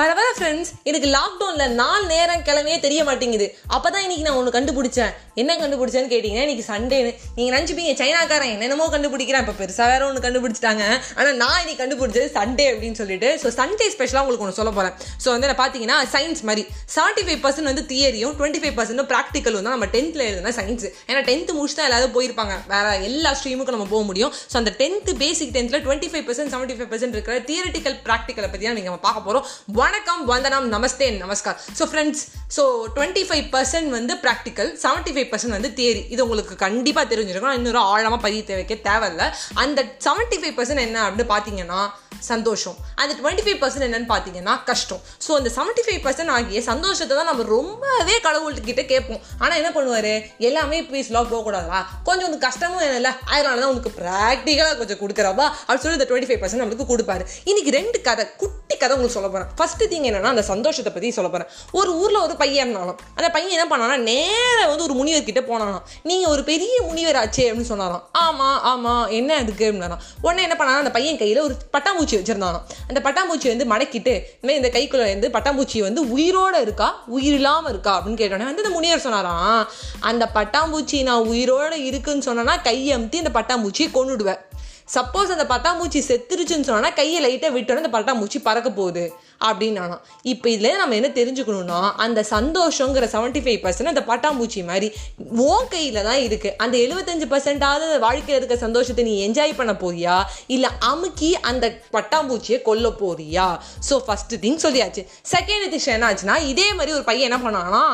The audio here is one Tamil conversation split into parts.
வர வர ஃப்ரெண்ட்ஸ் எனக்கு லாக்டவுனில் நாலு நேரம் கிளம்பியே தெரிய மாட்டேங்குது. அப்போ தான் இன்றைக்கி நான் ஒன்று கண்டுபிடிச்சேன். என்ன கண்டுபிடிச்சேன்னு கேட்டிங்கன்னா இன்றைக்கி சண்டேன்னு நீங்கள் நினச்சிப்பீங்க சைனாக்காரன் என்னென்னமோ கண்டுபிடிக்கிறேன். இப்போ பெருசாக வேறு ஒன்று கண்டுபிடிச்சிட்டாங்க. ஆனால் நான் இன்னைக்கு கண்டுபிடிச்சது சண்டே அப்படின்னு சொல்லிட்டு ஸோ சண்டே ஸ்பெஷலாக உங்களுக்கு ஒன்று சொல்ல போகிறேன் ஸோ வந்து நான் பார்த்தீங்கன்னா சயின்ஸ் மாதிரி. செவன்ட்டி ஃபைவ் பர்சன்ட் வந்து தியரியும் டுவெண்ட்டி ஃபைவ் பர்சன்ட் ப்ராக்டிக்கலும் தான் நம்ம டென்த்தில் எழுதுனா சயின்ஸ் ஏன்னா டென்த்து முடிச்சு தான் எல்லாரும் போயிருப்பாங்க. வேற எல்லா ஸ்ட்ரீமுக்கும் நம்ம போக முடியும். ஸோ அந்த டென்த்து பேசிக் டென்த்தில் twenty five percent seventy five percent இருக்கிற தியரிட்டிக்கல் ப்ராக்டிக்கலை பற்றி தான் நீங்கள் பார்க்க போகிறோம் வணக்கம் வந்தனம் நமஸ்தே நமஸ்கார். So friends so twenty five percent வந்து ப்ராக்டிக்கல் செவன்ட்டி ஃபைவ் பர்சன்ட் வந்து தியரி இது உங்களுக்கு கண்டிப்பாக தெரிஞ்சிருக்கும். இன்னொரு ஆழமாக பதிய வைக்க தேவையில்ல. அந்த செவன்ட்டி ஃபைவ் பர்சன்ட் என்ன அப்படின்னு பார்த்தீங்கன்னா சந்தோஷம். அந்த டுவெண்ட்டி ஃபைவ் பர்சன்ட் என்னன்னு பார்த்தீங்கன்னா கஷ்டம். ஸோ அந்த செவன்ட்டி ஃபைவ் பர்சன்ட் ஆகிய சந்தோஷத்தை தான் நம்ம ரொம்பவே கடவுள்கிட்ட கேட்போம். ஆனால் என்ன பண்ணுவார்? எல்லாமே பீஸ்லாம் போகக்கூடாதா கொஞ்சம் வந்து கஷ்டமும் இல்லை அதனால தான் உனக்கு ப்ராக்டிக்கலாக கொஞ்சம் கொடுக்குறப்பா அப்படின்னு சொல்லி இந்த டுவெண்ட்டி ஃபைவ் பர்சன்ட் நம்மளுக்கு கொடுப்பாரு. இன்னைக்கு ரெண்டு கதை குட்டி கதை உங்களுக்கு சொல்ல போகிறேன் ஃபஸ்ட்டு திங் என்னன்னா அந்த சந்தோஷத்தை பற்றி சொல்ல போகிறேன் ஒரு ஊரில் ஒரு பையன் இருந்தாலும் அந்த பையன் என்ன பண்ணானா நேராக வந்து ஒரு முனிவர் கிட்டே போனானாம். நீங்கள் ஒரு பெரிய முனிவர் ஆச்சே அப்படின்னு சொன்னாராம். ஆமாம் ஆமாம் என்ன அதுக்கு அப்படின்னா உடனே என்ன பண்ணானா அந்த பையன் கையில் ஒரு பட்டாம்பூச்சி வச்சிருந்தானாம். அந்த பட்டாம்பூச்சி வந்து மடக்கிட்டு இனிமே இந்த கைக்குள்ள இருந்து பட்டாம்பூச்சி வந்து உயிரோடு இருக்கா? உயிர் இல்லாமல் இருக்கா? அப்படின்னு கேட்டோன்னே வந்து அந்த முனிவர் சொன்னாராம் அந்த பட்டாம்பூச்சி நான் உயிரோட இருக்குன்னு சொன்னேன்னா கையை அமுத்தி அந்த பட்டாம்பூச்சியை கொண்டுடுவேன் சப்போஸ் அந்த பட்டாம்பூச்சி செத்துருச்சுன்னு சொன்னால் கையை லைட்டாக விட்டோன்னே அந்த பட்டாம்பூச்சி பறக்க போகுது அப்படின்னு இப்போ இதில் நம்ம என்ன தெரிஞ்சுக்கணும்னா அந்த சந்தோஷங்கிற செவன்ட்டி ஃபைவ் பர்சன்ட் அந்த பட்டாம்பூச்சி மாதிரி ஓன் கையில் தான் இருக்குது அந்த எழுபத்தஞ்சு பர்சன்டாவது வாழ்க்கையில் இருக்க சந்தோஷத்தை நீ என்ஜாய் பண்ண போறியா? இல்லை அமுக்கி அந்த பட்டாம்பூச்சியை கொல்ல போறியா? ஸோ ஃபஸ்ட்டு திங் சொல்லியாச்சு. செகண்ட் திங் என்ன ஆச்சுன்னா இதே மாதிரி ஒரு பையன் என்ன பண்ணானா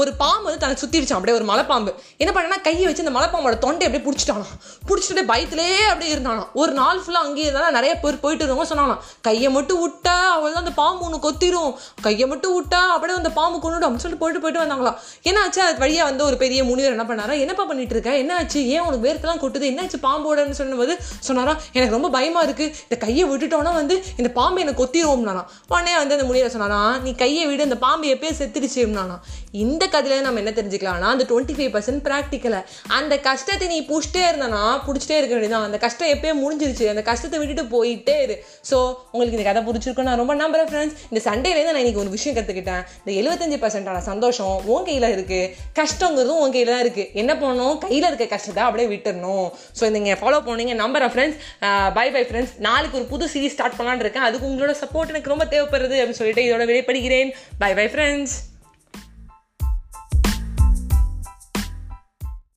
ஒரு பாம்பு வந்து தனக்கு சுற்றிடுச்சான் அப்படியே ஒரு மலைப்பாம்பு. என்ன பண்ணனா கையை வச்சு அந்த மலைப்பாம்போட தொண்டை அப்படியே பிடிச்சிட்டானா. பிடிச்சிட்டு பயத்திலே அப்படியே இருந்தானா. ஒரு நாள் ஃபுல்லாக அங்கேயே இருந்தாலும் நிறைய பேர் போயிட்டு இருந்தவங்க சொன்னாங்க கையை மட்டும் விட்டா அவள் தான் அந்த பாம்பு ஒன்று கொத்திரும். கையை மட்டும் விட்டா அப்படியே அந்த பாம்பு கொண்டுடும் அப்படின்னு சொல்லிட்டு போயிட்டு போயிட்டு வந்தாங்களா என்ன ஆச்சு? அது வழியாக வந்து ஒரு பெரிய முனிவர் என்ன பண்ணாரா? என்னப்பா பண்ணிட்டு இருக்க? என்ன ஆச்சு? ஏன் உனக்கு வேர்த்தெல்லாம் கொட்டுது? என்ன ஆச்சு பாம்போடன்னு சொன்னபோது சொன்னாரா எனக்கு ரொம்ப பயமா இருக்கு. இந்த கையை விட்டுட்டோன்னா வந்து இந்த பாம்பு எனக்கு கொத்திடுவோம்னானா உடனே வந்து அந்த முனிவர் சொன்னாரா நீ கையை விடு இந்த பாம்பு எப்பயே செத்துடுச்சுனானா இந்த கதையில நம்ம என்ன தெரிஞ்சுக்கலாம்னா அந்த டுவெண்ட்டி ஃபைவ் பர்சன்ட் ப்ராக்டிக்கலை அந்த கஷ்டத்தை நீ பிடிச்சிட்டே இருந்தானா பிடிச்சிட்டே இருக்க வேண்டியதான் அந்த கஷ்டம் எப்பயே முடிஞ்சிருச்சு. அந்த கஷ்டத்தை விட்டுட்டு போயிட்டே இரு. ஸோ உங்களுக்கு இந்த கதை பிடிச்சிருக்கும் நான் ரொம்ப நம்புறேன் ஃப்ரெண்ட்ஸ் இந்த சண்டேலேருந்து நான் இன்னைக்கு ஒரு விஷயம் கற்றுக்கிட்டேன் இந்த எழுபத்தஞ்சு பர்சன்டான சந்தோஷம் உன் கையில் இருக்கு. கஷ்டங்கிறதும் உன் கையில் தான் இருக்கு. என்ன பண்ணணும்? கையில் இருக்க கஷ்டத்தை அப்படியே விட்டுறணும். ஸோ நீங்கள் ஃபாலோ பண்ணீங்க நம்புறேன் ஃப்ரெண்ட்ஸ் பை பை ஃப்ரெண்ட்ஸ் நாளைக்கு ஒரு புது சீரிஸ் ஸ்டார்ட் பண்ணலான்னு இருக்கேன். அதுக்கு உங்களோட சப்போர்ட் எனக்கு ரொம்ப தேவைப்படுறது அப்படின்னு சொல்லிட்டு இதோட வெளிப்படுகிறேன் பை பை ஃப்ரெண்ட்ஸ்